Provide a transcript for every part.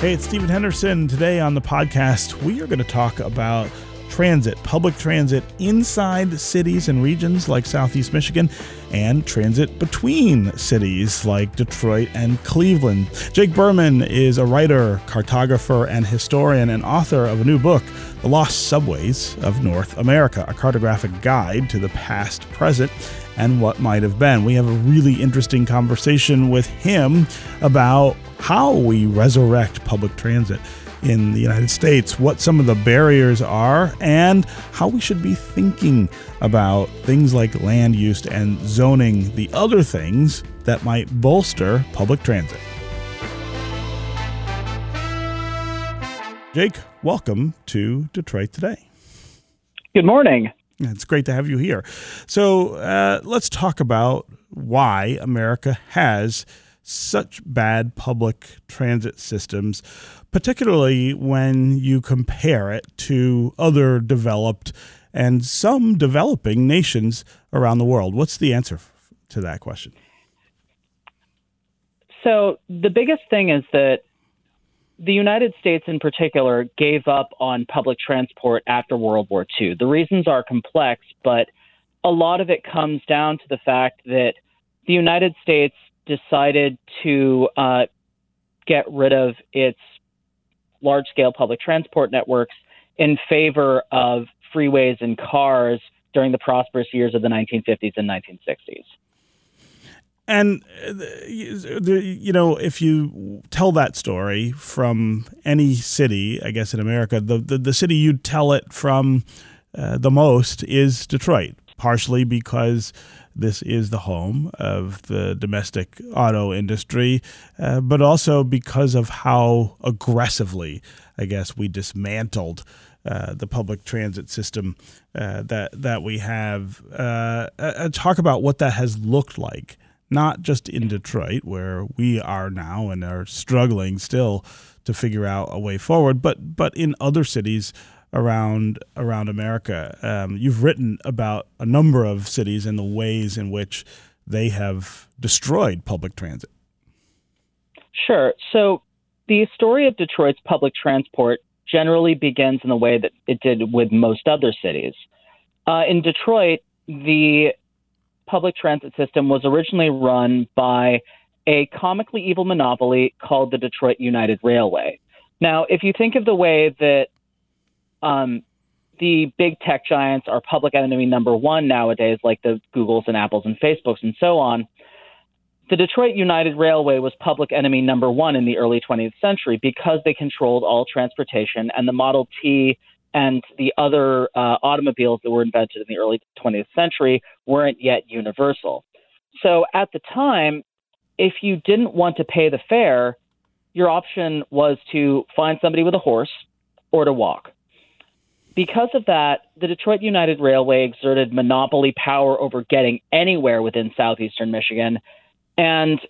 Hey, it's Stephen Henderson. Today on the podcast, we are going to talk about transit, public transit inside cities and regions like Southeast Michigan, and transit between cities like Detroit and Cleveland. Jake Berman is a writer, cartographer, and historian, and author of a new book, The Lost Subways of North America, a cartographic guide to the past, present, and what might have been. We have a really interesting conversation with him about how we resurrect public transit in the United States, what some of the barriers are, and how we should be thinking about things like land use and zoning, the other things that might bolster public transit. Jake, welcome to Detroit Today. Good morning. It's great to have you here. So uh, let's talk about why America has such bad public transit systems, particularly when you compare it to other developed and some developing nations around the world. What's the answer to that question? So, the biggest thing is that the United States, in particular, gave up on public transport after World War II. The reasons are complex, but a lot of it comes down to the fact that the United States decided to uh, get rid of its large scale public transport networks in favor of freeways and cars during the prosperous years of the 1950s and 1960s. And uh, you know, if you tell that story from any city, I guess in America, the the, the city you'd tell it from uh, the most is Detroit, partially because this is the home of the domestic auto industry, uh, but also because of how aggressively, I guess, we dismantled uh, the public transit system uh, that that we have. Uh, uh, talk about what that has looked like, not just in Detroit, where we are now and are struggling still to figure out a way forward, but but in other cities around around America. Um, you've written about a number of cities and the ways in which they have destroyed public transit. Sure. So the story of Detroit's public transport generally begins in the way that it did with most other cities. Uh, in Detroit, the public transit system was originally run by a comically evil monopoly called the Detroit United Railway. Now, if you think of the way that um, the big tech giants are public enemy number one nowadays, like the Googles and Apples and Facebooks and so on. The Detroit United Railway was public enemy number one in the early 20th century because they controlled all transportation, and the Model T and the other uh, automobiles that were invented in the early 20th century weren't yet universal. So at the time, if you didn't want to pay the fare, your option was to find somebody with a horse or to walk. Because of that, the Detroit United Railway exerted monopoly power over getting anywhere within southeastern Michigan. And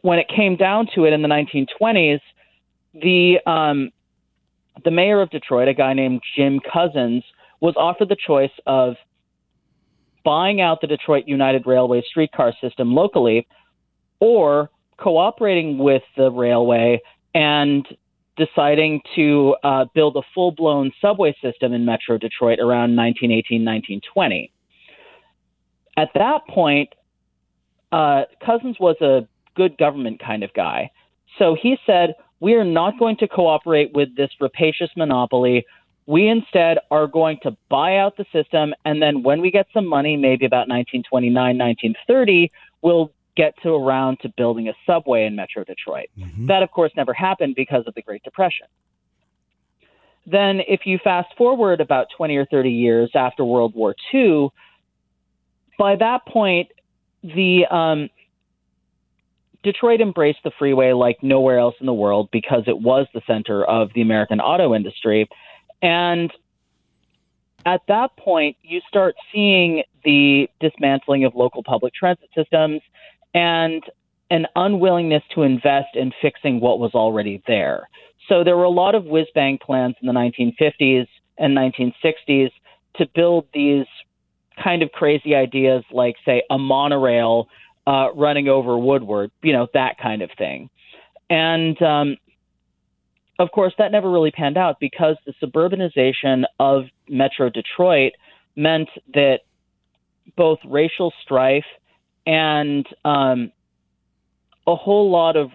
when it came down to it in the 1920s, the um, the mayor of Detroit, a guy named Jim Couzens, was offered the choice of buying out the Detroit United Railway streetcar system locally or cooperating with the railway and deciding to uh, build a full blown subway system in Metro Detroit around 1918, 1920. At that point, uh, Couzens was a good government kind of guy. So he said, We are not going to cooperate with this rapacious monopoly. We instead are going to buy out the system. And then when we get some money, maybe about 1929, 1930, we'll get to around to building a subway in Metro Detroit. Mm-hmm. That, of course, never happened because of the Great Depression. Then, if you fast forward about 20 or 30 years after World War II, by that point, the um, Detroit embraced the freeway like nowhere else in the world because it was the center of the American auto industry. And at that point, you start seeing the dismantling of local public transit systems and an unwillingness to invest in fixing what was already there. So there were a lot of whiz bang plans in the 1950s and 1960s to build these kind of crazy ideas like, say, a monorail uh, running over Woodward, you know, that kind of thing. And um, of course, that never really panned out because the suburbanization of Metro Detroit meant that both racial strife and um, a whole lot of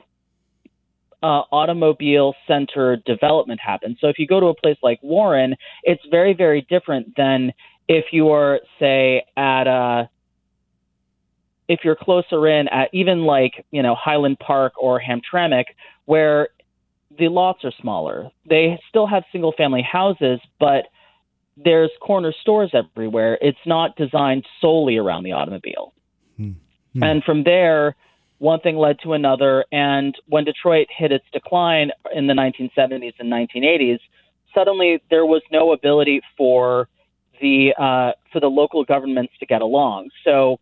uh, automobile centered development happens. So if you go to a place like Warren, it's very, very different than if you are, say, at a if you're closer in at even like you know Highland Park or Hamtramck, where the lots are smaller. They still have single family houses, but there's corner stores everywhere. It's not designed solely around the automobile. Hmm. And from there, one thing led to another. And when Detroit hit its decline in the 1970s and 1980s, suddenly there was no ability for the uh, for the local governments to get along. So,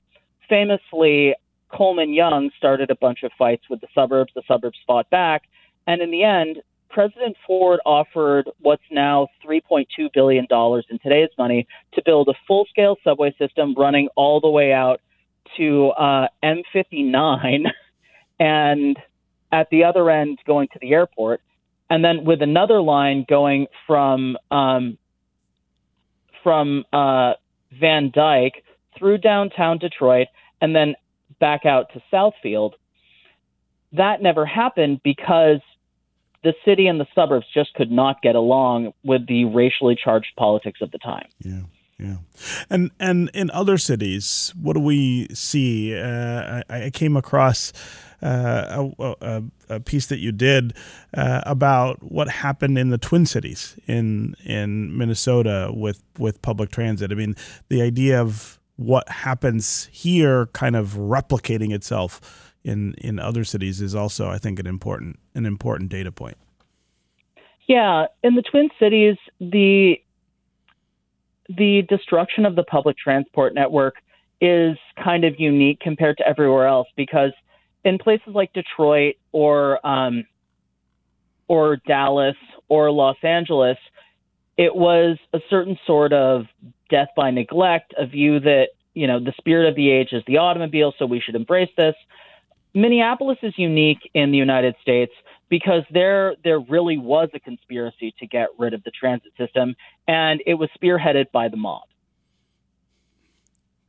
famously, Coleman Young started a bunch of fights with the suburbs. The suburbs fought back, and in the end, President Ford offered what's now $3.2 billion in today's money to build a full scale subway system running all the way out to uh, M59 and at the other end going to the airport. And then with another line going from um, from uh, Van Dyke through downtown Detroit and then back out to Southfield. That never happened because the city and the suburbs just could not get along with the racially charged politics of the time. Yeah. Yeah, and and in other cities, what do we see? Uh, I, I, came across uh, a, a, a, piece that you did uh, about what happened in the Twin Cities in in Minnesota with with public transit. I mean, the idea of what happens here, kind of replicating itself in in other cities is also, I think, an important an important data point. Yeah, in the Twin Cities, the the destruction of the public transport network is kind of unique compared to everywhere else because in places like Detroit or um, or Dallas or Los Angeles, it was a certain sort of death by neglect, a view that you know the spirit of the age is the automobile, so we should embrace this. Minneapolis is unique in the United States because there there really was a conspiracy to get rid of the transit system, and it was spearheaded by the mob.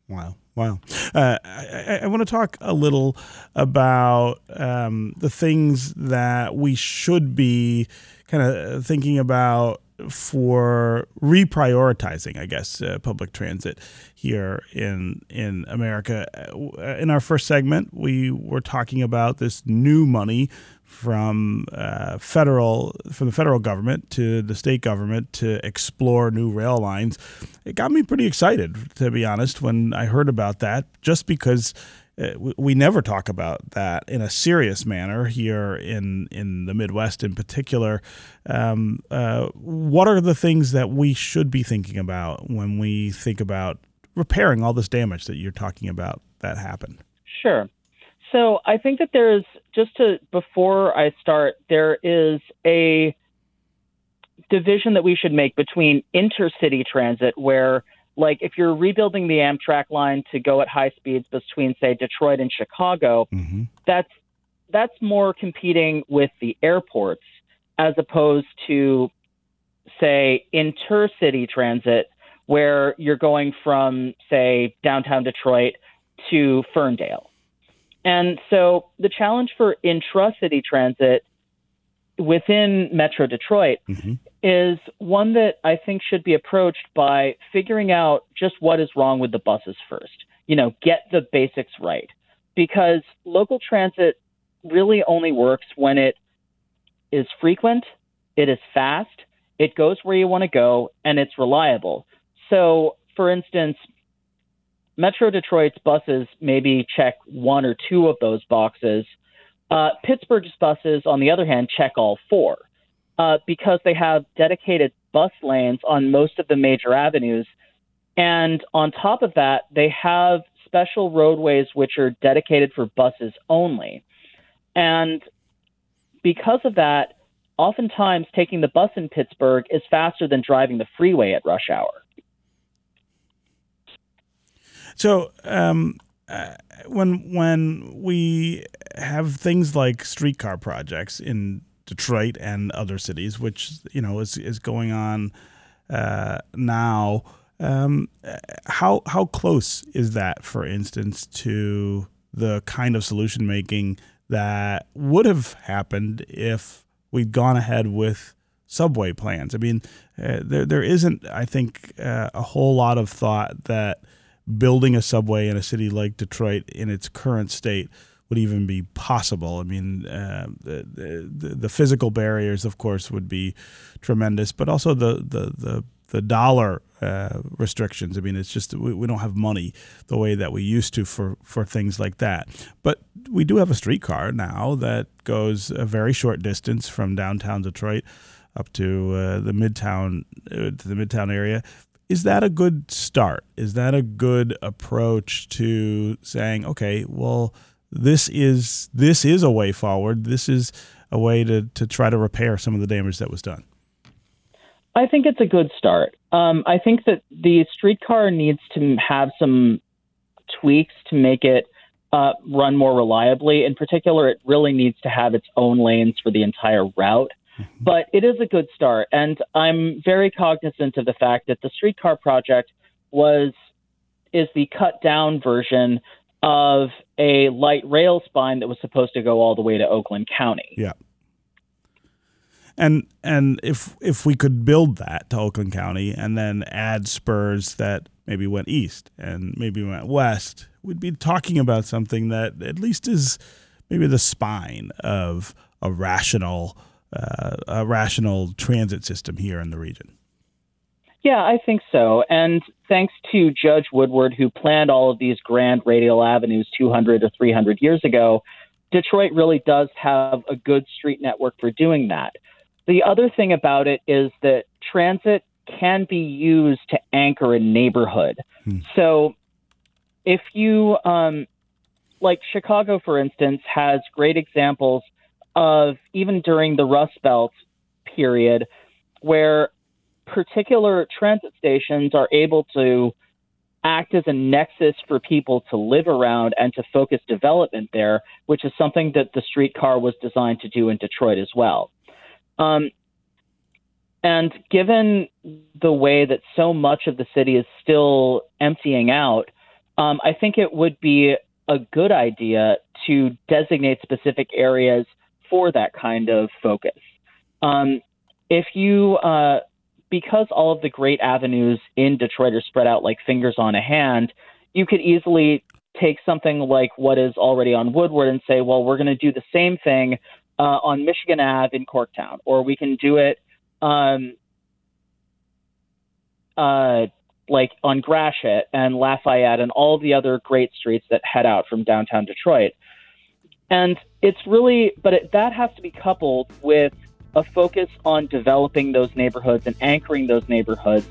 Wow. Wow. Uh, I, I, want to talk a little about um, the things that we should be kind of thinking about for reprioritizing, I guess, uh, public transit here in in America. Uh, in our first segment, we were talking about this new money from uh, federal from the federal government to the state government to explore new rail lines. It got me pretty excited, to be honest, when I heard about that, just because uh, we never talk about that in a serious manner here in in the Midwest, in particular. Um, uh, what are the things that we should be thinking about when we think about repairing all this damage that you're talking about that happened? Sure. So I think that there's just to before I start, there is a division that we should make between intercity transit, where like if you're rebuilding the Amtrak line to go at high speeds between say Detroit and Chicago, mm-hmm. that's that's more competing with the airports as opposed to say intercity transit where you're going from say downtown Detroit to Ferndale. And so the challenge for intracity transit within Metro Detroit mm-hmm. is one that I think should be approached by figuring out just what is wrong with the buses first. You know, get the basics right. Because local transit really only works when it is frequent, it is fast, it goes where you want to go, and it's reliable. So, for instance, Metro Detroit's buses maybe check one or two of those boxes uh, Pittsburgh's buses, on the other hand, check all four uh, because they have dedicated bus lanes on most of the major avenues. And on top of that, they have special roadways which are dedicated for buses only. And because of that, oftentimes taking the bus in Pittsburgh is faster than driving the freeway at rush hour. So, um, uh, when when we have things like streetcar projects in Detroit and other cities, which you know is is going on uh, now. Um, how how close is that, for instance, to the kind of solution making that would have happened if we'd gone ahead with subway plans? I mean, uh, there there isn't, I think, uh, a whole lot of thought that building a subway in a city like Detroit in its current state would even be possible. I mean, uh, the, the, the physical barriers, of course, would be tremendous, but also the the the, the dollar uh, restrictions. I mean, it's just we, we don't have money the way that we used to for for things like that. But we do have a streetcar now that goes a very short distance from downtown Detroit up to uh, the midtown uh, to the midtown area is that a good start? Is that a good approach to saying, okay, well, this is this is a way forward. This is a way to to try to repair some of the damage that was done. I think it's a good start. Um, I think that the streetcar needs to have some tweaks to make it uh, run more reliably. In particular, it really needs to have its own lanes for the entire route. But it is a good start, and I'm very cognizant of the fact that the streetcar project was is the cut down version of a light rail spine that was supposed to go all the way to Oakland County. Yeah. And and if if we could build that to Oakland County and then add spurs that maybe went east and maybe went west, we'd be talking about something that at least is maybe the spine of a rational uh, a rational transit system here in the region. Yeah, I think so. And thanks to Judge Woodward, who planned all of these grand radial avenues 200 or 300 years ago, Detroit really does have a good street network for doing that. The other thing about it is that transit can be used to anchor a neighborhood. Hmm. So if you, um, like Chicago, for instance, has great examples of even during the Rust Belt period where particular transit stations are able to act as a nexus for people to live around and to focus development there, which is something that the streetcar was designed to do in Detroit as well. Um, and given the way that so much of the city is still emptying out, um, I think it would be a good idea to designate specific areas for that kind of focus. Um, if you uh, because all of the great avenues in Detroit are spread out like fingers on a hand, you could easily take something like what is already on Woodward and say, well, we're going to do the same thing uh, on Michigan Ave in Corktown, or we can do it um, uh, like on Gratiot and Lafayette and all the other great streets that head out from downtown Detroit. And it's really, but it, that has to be coupled with a focus on developing those neighborhoods and anchoring those neighborhoods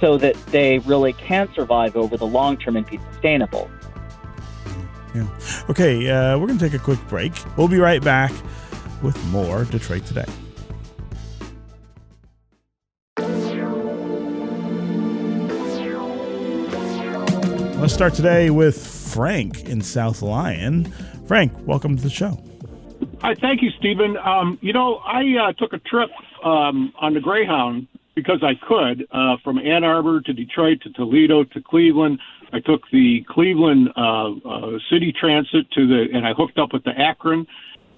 so that they really can survive over the long term and be sustainable. Yeah. Okay, uh, we're going to take a quick break. We'll be right back with more Detroit Today. Let's start today with Frank in South Lyon. Frank, welcome to the show. Hi, thank you, Stephen. Um, you know, I uh, took a trip um, on the Greyhound because I could uh, from Ann Arbor to Detroit to Toledo to Cleveland. I took the Cleveland uh, uh, City Transit to the, and I hooked up with the Akron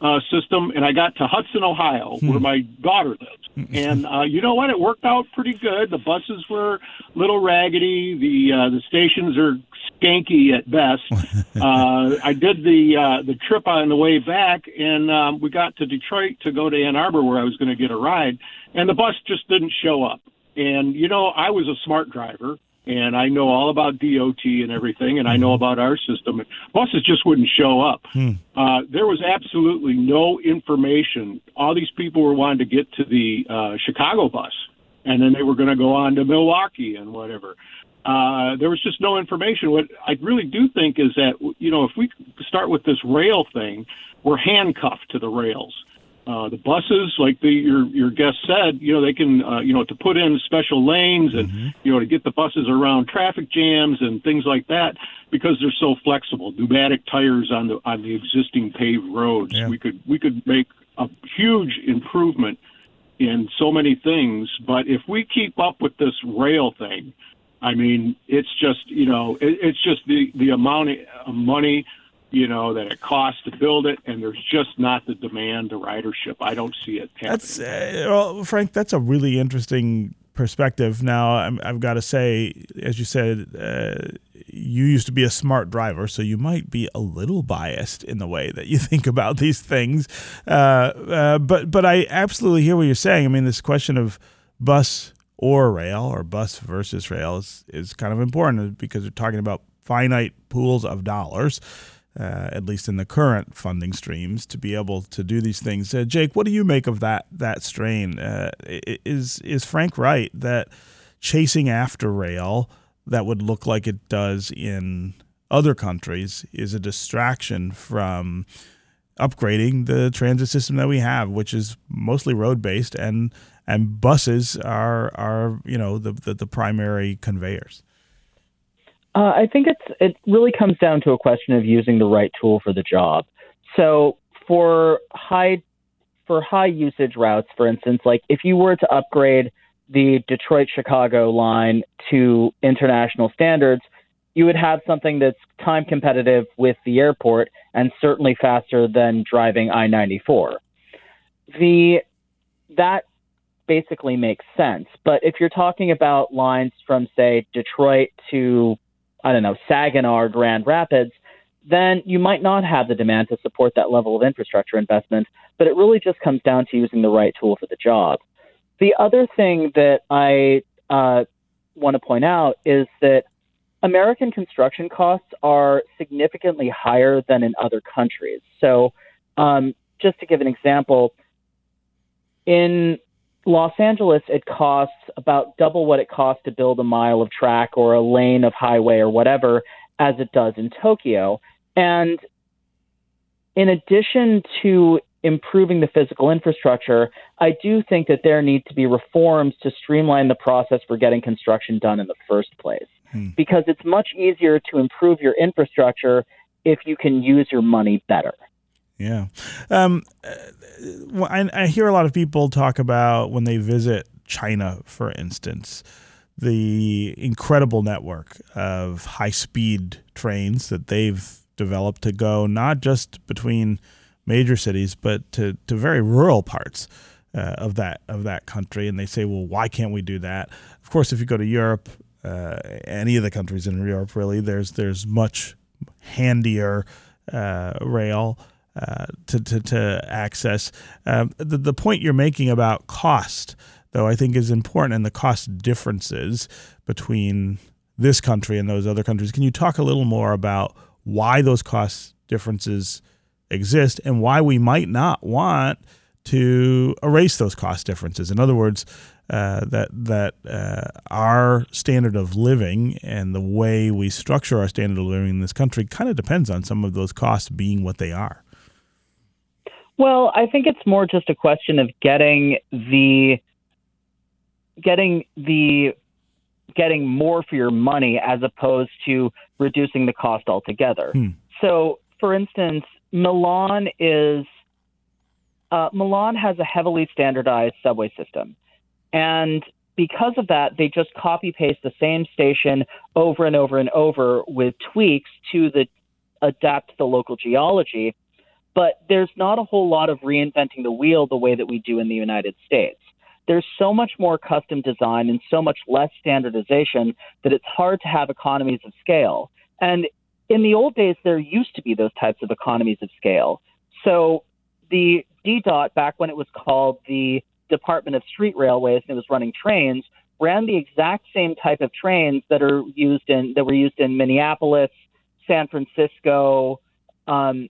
uh, system, and I got to Hudson, Ohio, hmm. where my daughter lives. and uh, you know what? It worked out pretty good. The buses were a little raggedy. The uh, the stations are skanky at best. uh, I did the uh, the trip on the way back, and um, we got to Detroit to go to Ann Arbor, where I was going to get a ride, and the bus just didn't show up. And you know, I was a SMART driver, and I know all about DOT and everything, and I know mm-hmm. about our system. Buses just wouldn't show up. Hmm. Uh, there was absolutely no information. All these people were wanting to get to the uh, Chicago bus, and then they were going to go on to Milwaukee and whatever. Uh, there was just no information. What I really do think is that you know if we start with this rail thing, we're handcuffed to the rails. Uh, the buses, like the, your your guest said, you know they can uh, you know to put in special lanes and mm-hmm. you know to get the buses around traffic jams and things like that because they're so flexible. Pneumatic tires on the on the existing paved roads. Yeah. We could we could make a huge improvement in so many things. But if we keep up with this rail thing, I mean, it's just you know, it, it's just the the amount of money you know that it costs to build it, and there's just not the demand, the ridership. I don't see it. Happening. That's uh, well, Frank. That's a really interesting perspective. Now, i have got to say, as you said, uh, you used to be a SMART driver, so you might be a little biased in the way that you think about these things. Uh, uh, but but I absolutely hear what you're saying. I mean, this question of bus or rail or bus versus rail is, is kind of important because we're talking about finite pools of dollars uh, at least in the current funding streams, to be able to do these things. Uh, Jake, what do you make of that that strain? Uh, is is Frank right that chasing after rail that would look like it does in other countries is a distraction from upgrading the transit system that we have, which is mostly road based, and and buses are are you know the, the, the primary conveyors. Uh, I think it's it really comes down to a question of using the right tool for the job. So for high for high usage routes, for instance, like if you were to upgrade the Detroit Chicago line to international standards, you would have something that's time competitive with the airport and certainly faster than driving I 94. The that basically makes sense. But if you're talking about lines from say Detroit to I don't know, Saginaw Grand Rapids, then you might not have the demand to support that level of infrastructure investment. But it really just comes down to using the right tool for the job. The other thing that I uh, want to point out is that American construction costs are significantly higher than in other countries. So, um, just to give an example, in Los Angeles, it costs about double what it costs to build a mile of track or a lane of highway or whatever as it does in Tokyo. And in addition to improving the physical infrastructure, I do think that there need to be reforms to streamline the process for getting construction done in the first place. Hmm. Because it's much easier to improve your infrastructure if you can use your money better. Yeah. Um, uh, I, I hear a lot of people talk about when they visit China, for instance, the incredible network of high speed trains that they've developed to go not just between major cities, but to, to very rural parts. Uh, of that of that country, and they say, well, why can't we do that? Of course, if you go to Europe, uh, any of the countries in Europe, really, there's there's much handier uh, rail uh, to, to, to access. Um, the, the point you're making about cost, though, I think is important and the cost differences between this country and those other countries. Can you talk a little more about why those cost differences exist and why we might not want to erase those cost differences? In other words, uh, that that uh, our standard of living and the way we structure our standard of living in this country kind of depends on some of those costs being what they are. Well, I think it's more just a question of getting the getting the getting more for your money as opposed to reducing the cost altogether. Hmm. So, for instance, Milan is uh, Milan has a heavily standardized subway system, and because of that, they just copy paste the same station over and over and over with tweaks to the adapt the local geology but there's not a whole lot of reinventing the wheel the way that we do in the United States. There's so much more custom design and so much less standardization that it's hard to have economies of scale. And in the old days, there used to be those types of economies of scale. So the DDOT, back when it was called the Department of Street Railways and it was running trains, ran the exact same type of trains that are used in that were used in Minneapolis, San Francisco, um,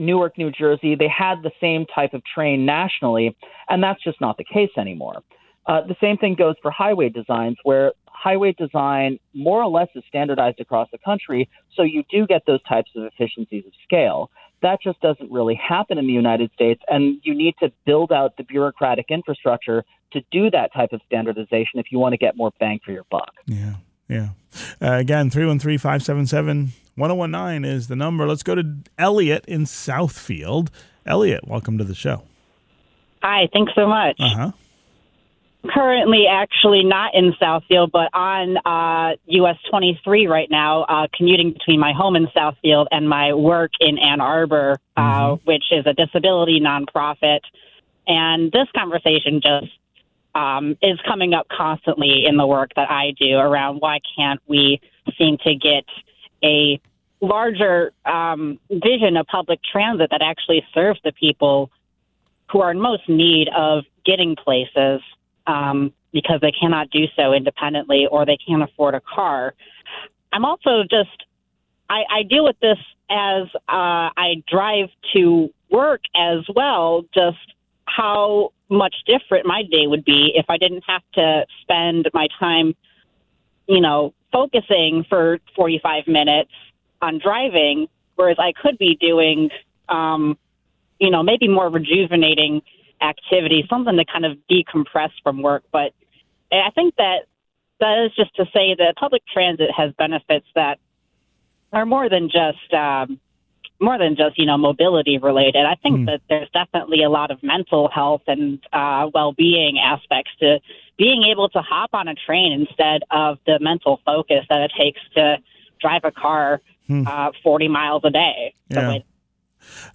Newark, New Jersey, they had the same type of train nationally, and that's just not the case anymore. Uh, the same thing goes for highway designs, where highway design more or less is standardized across the country, so you do get those types of efficiencies of scale. That just doesn't really happen in the United States, and you need to build out the bureaucratic infrastructure to do that type of standardization if you want to get more bang for your buck. Yeah, yeah. Uh, again, 313 577 1019 is the number. Let's go to Elliot in Southfield. Elliot, welcome to the show. Hi, thanks so much. Uh huh. Currently, actually not in Southfield, but on uh, US 23 right now, uh, commuting between my home in Southfield and my work in Ann Arbor, uh, Mhm. which is a disability nonprofit. And this conversation just um, is coming up constantly in the work that I do around why can't we seem to get a larger um, vision of public transit that actually serves the people who are in most need of getting places um, because they cannot do so independently or they can't afford a car. I'm also just, I, I deal with this as uh, I drive to work as well, just how much different my day would be if I didn't have to spend my time, you know, focusing for 45 minutes on driving, whereas I could be doing, um, you know, maybe more rejuvenating activity, something to kind of decompress from work. But I think that that is just to say that public transit has benefits that are more than just um, more than just you know mobility related. I think Hmm. that there's definitely a lot of mental health and uh, well being aspects to being able to hop on a train instead of the mental focus that it takes to drive a car Hmm. uh, 40 miles a day. So Yeah. it,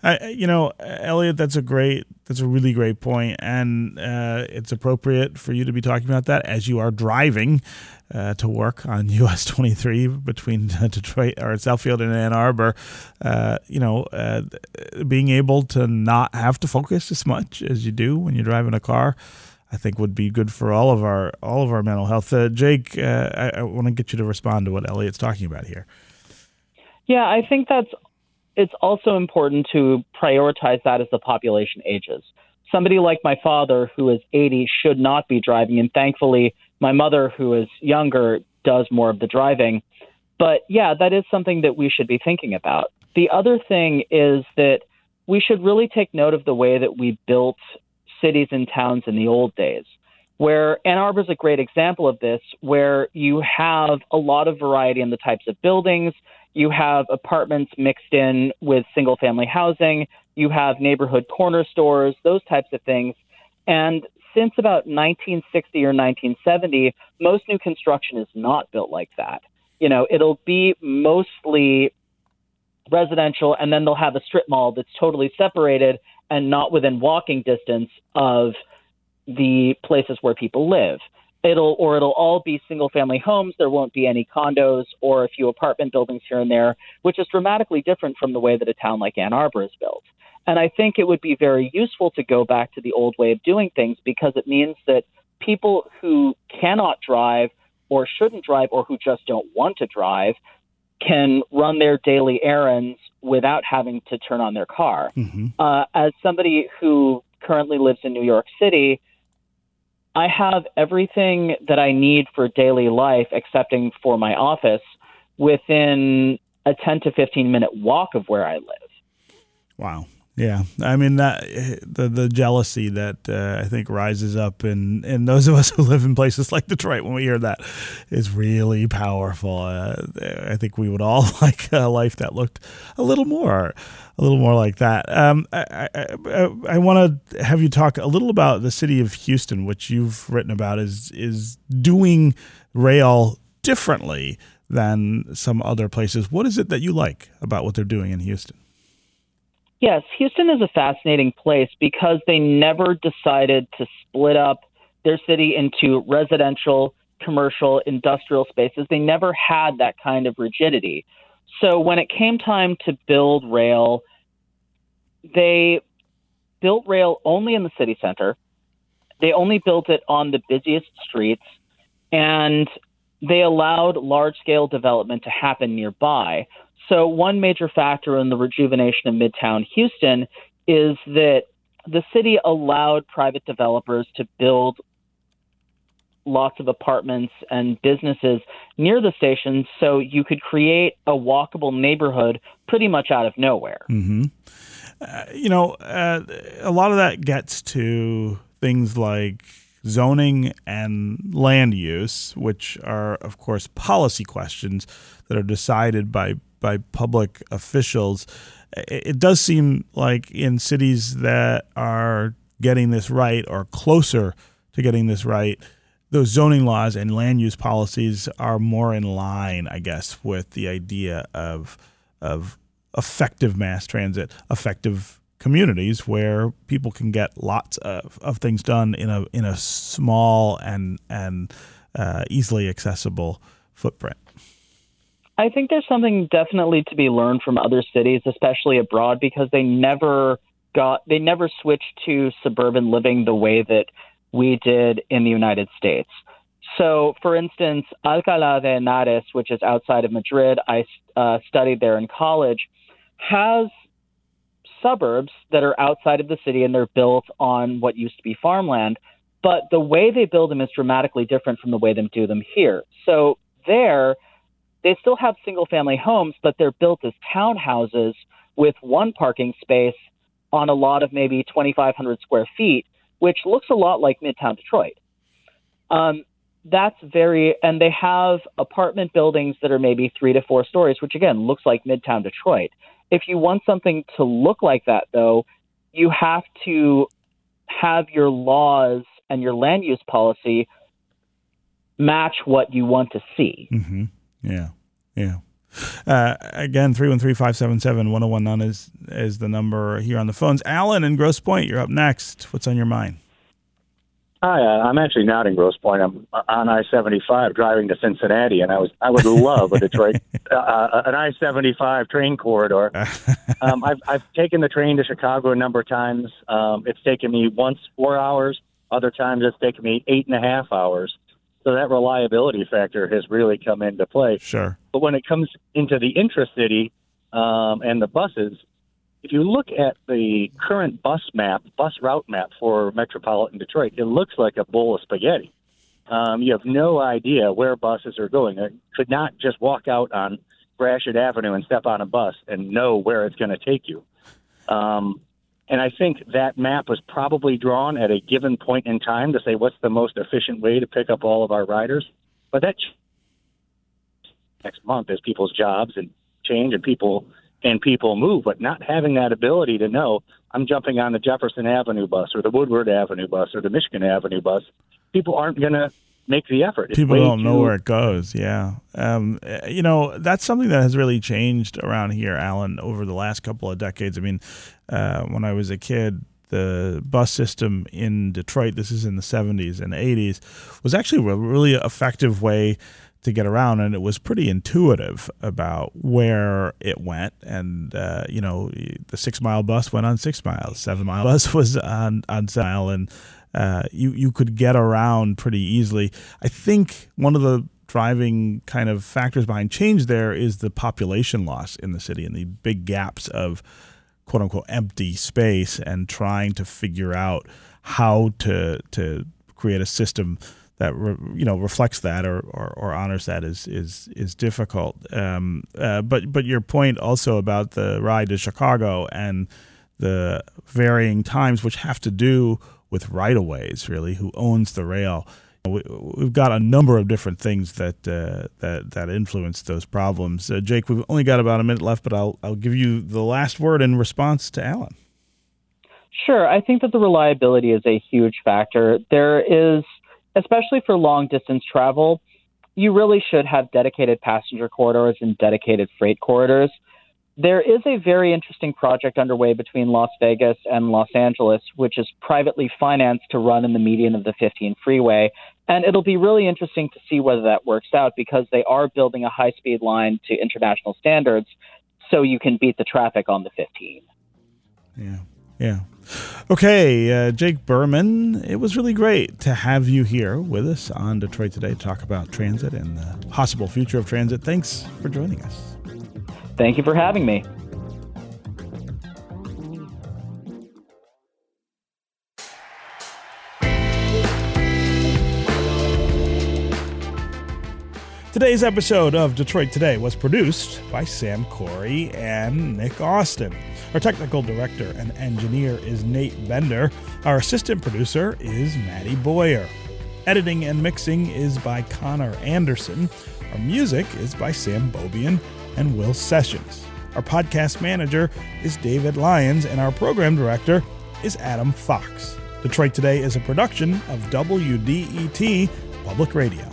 I, you know, Elliot, that's a great, that's a really great point, and uh, it's appropriate for you to be talking about that as you are driving uh, to work on US 23 between Detroit or Southfield and Ann Arbor. Uh, you know, uh, being able to not have to focus as much as you do when you're driving a car. I think would be good for all of our all of our mental health. Uh, Jake, uh, I, I want to get you to respond to what Elliot's talking about here. Yeah, I think that's it's also important to prioritize that as the population ages. Somebody like my father, who is 80, should not be driving, and thankfully, my mother, who is younger, does more of the driving. But yeah, that is something that we should be thinking about. The other thing is that we should really take note of the way that we built cities and towns in the old days. Where Ann Arbor is a great example of this, where you have a lot of variety in the types of buildings, you have apartments mixed in with single family housing. You have neighborhood corner stores, those types of things. And since about 1960 or 1970, most new construction is not built like that. You know, it'll be mostly residential, and then they'll have a strip mall that's totally separated and not within walking distance of the places where people live it'll or it'll all be single family homes there won't be any condos or a few apartment buildings here and there which is dramatically different from the way that a town like Ann Arbor is built and I think it would be very useful to go back to the old way of doing things because it means that people who cannot drive or shouldn't drive or who just don't want to drive can run their daily errands without having to turn on their car. Mm-hmm. Uh, as somebody who currently lives in New York City, I have everything that I need for daily life, excepting for my office, within a 10 to 15 minute walk of where I live. Wow. Yeah, I mean that the the jealousy that uh, I think rises up in in those of us who live in places like Detroit when we hear that is really powerful. Uh, I think we would all like a life that looked a little more a little more like that. Um, I I, I, I want to have you talk a little about the city of Houston, which you've written about is is doing rail differently than some other places. What is it that you like about what they're doing in Houston? Yes, Houston is a fascinating place because they never decided to split up their city into residential, commercial, industrial spaces. They never had that kind of rigidity. So when it came time to build rail, they built rail only in the city center. They only built it on the busiest streets, and they allowed large scale development to happen nearby. So, one major factor in the rejuvenation of Midtown Houston is that the city allowed private developers to build lots of apartments and businesses near the station so you could create a walkable neighborhood pretty much out of nowhere. Mm-hmm. Uh, you know, uh, a lot of that gets to things like zoning and land use, which are, of course, policy questions that are decided by by public officials. It does seem like in cities that are getting this right or closer to getting this right, those zoning laws and land use policies are more in line, I guess, with the idea of of effective mass transit, effective communities where people can get lots of, of things done in a in a small and and uh, easily accessible footprint. I think there's something definitely to be learned from other cities, especially abroad, because they never got they never switched to suburban living the way that we did in the United States. So, for instance, Alcalá de Henares, which is outside of Madrid, I uh, studied there in college, has suburbs that are outside of the city and they're built on what used to be farmland. But the way they build them is dramatically different from the way they do them here. So, there, they still have single family homes, but they're built as townhouses with one parking space on a lot of maybe 2,500 square feet, which looks a lot like Midtown Detroit. Um, that's very, and they have apartment buildings that are maybe three to four stories, which again looks like Midtown Detroit. If you want something to look like that, though, you have to have your laws and your land use policy match what you want to see. Mm-hmm. Yeah, yeah. Uh, again, 313-577-1019 is, is the number here on the phones. Alan in Grosse Pointe, you're up next. What's on your mind? Hi, uh, I'm actually not in Grosse Pointe. I'm on I-75 driving to Cincinnati, and I was I would love a Detroit uh, uh an I-75 train corridor. Um, I've I've taken the train to Chicago a number of times. Um, it's taken me once four hours. Other times it's taken me eight and a half hours. So that reliability factor has really come into play. Sure. But when it comes into the intracity um, and the buses, if you look at the current bus map, bus route map for metropolitan Detroit, it looks like a bowl of spaghetti. Um, you have no idea where buses are going. I could not just walk out on Gratiot Avenue and step on a bus and know where it's going to take you. Um, and I think that map was probably drawn at a given point in time to say what's the most efficient way to pick up all of our riders. But that next month as people's jobs and change and people and people move, but not having that ability to know I'm jumping on the Jefferson Avenue bus or the Woodward Avenue bus or the Michigan Avenue bus, people aren't going to make the effort. It's People don't know where it goes. Yeah. Um, you know, that's something that has really changed around here, Alan, over the last couple of decades. I mean, uh, when I was a kid, the bus system in Detroit, this is in the 70s and 80s, was actually a really effective way to get around, and it was pretty intuitive about where it went. And uh, you know, the six mile bus went on six miles, seven mile bus was on on mile, and uh, you you could get around pretty easily. I think one of the driving kind of factors behind change there is the population loss in the city and the big gaps of quote unquote empty space and trying to figure out how to to create a system that re, you know reflects that or, or, or, honors that is is is difficult. Um, uh, but but your point also about the ride to Chicago and the varying times, which have to do with right of ways, really, who owns the rail. We, have got a number of different things that uh, that that influence those problems. Uh, Jake, we've only got about a minute left, but I'll I'll give you the last word in response to Alan. Sure, I think that the reliability is a huge factor. There is, especially for long distance travel, you really should have dedicated passenger corridors and dedicated freight corridors. There is a very interesting project underway between Las Vegas and Los Angeles, which is privately financed to run in the median of the 15 freeway. And it'll be really interesting to see whether that works out because they are building a high speed line to international standards so you can beat the traffic on the 15. Yeah. Yeah. Okay, uh, Jake Berman, it was really great to have you here with us on Detroit Today to talk about transit and the possible future of transit. Thanks for joining us. Thank you for having me. Today's episode of Detroit Today was produced by Sam Corey and Nick Austin. Our technical director and engineer is Nate Bender. Our assistant producer is Maddie Boyer. Editing and mixing is by Connor Anderson. Our music is by Sam Bobian and Will Sessions. Our podcast manager is David Lyons, and our program director is Adam Fox. Detroit Today is a production of WDET Public Radio.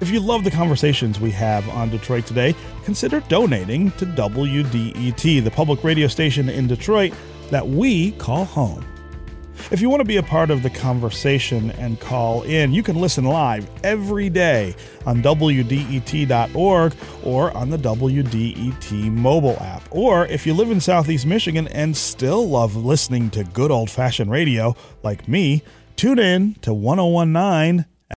If you love the conversations we have on Detroit Today, consider donating to WDET, the public radio station in Detroit that we call home. If you want to be a part of the conversation and call in, you can listen live every day on WDET.org or on the WDET mobile app. Or if you live in Southeast Michigan and still love listening to good old fashioned radio like me, tune in to 1019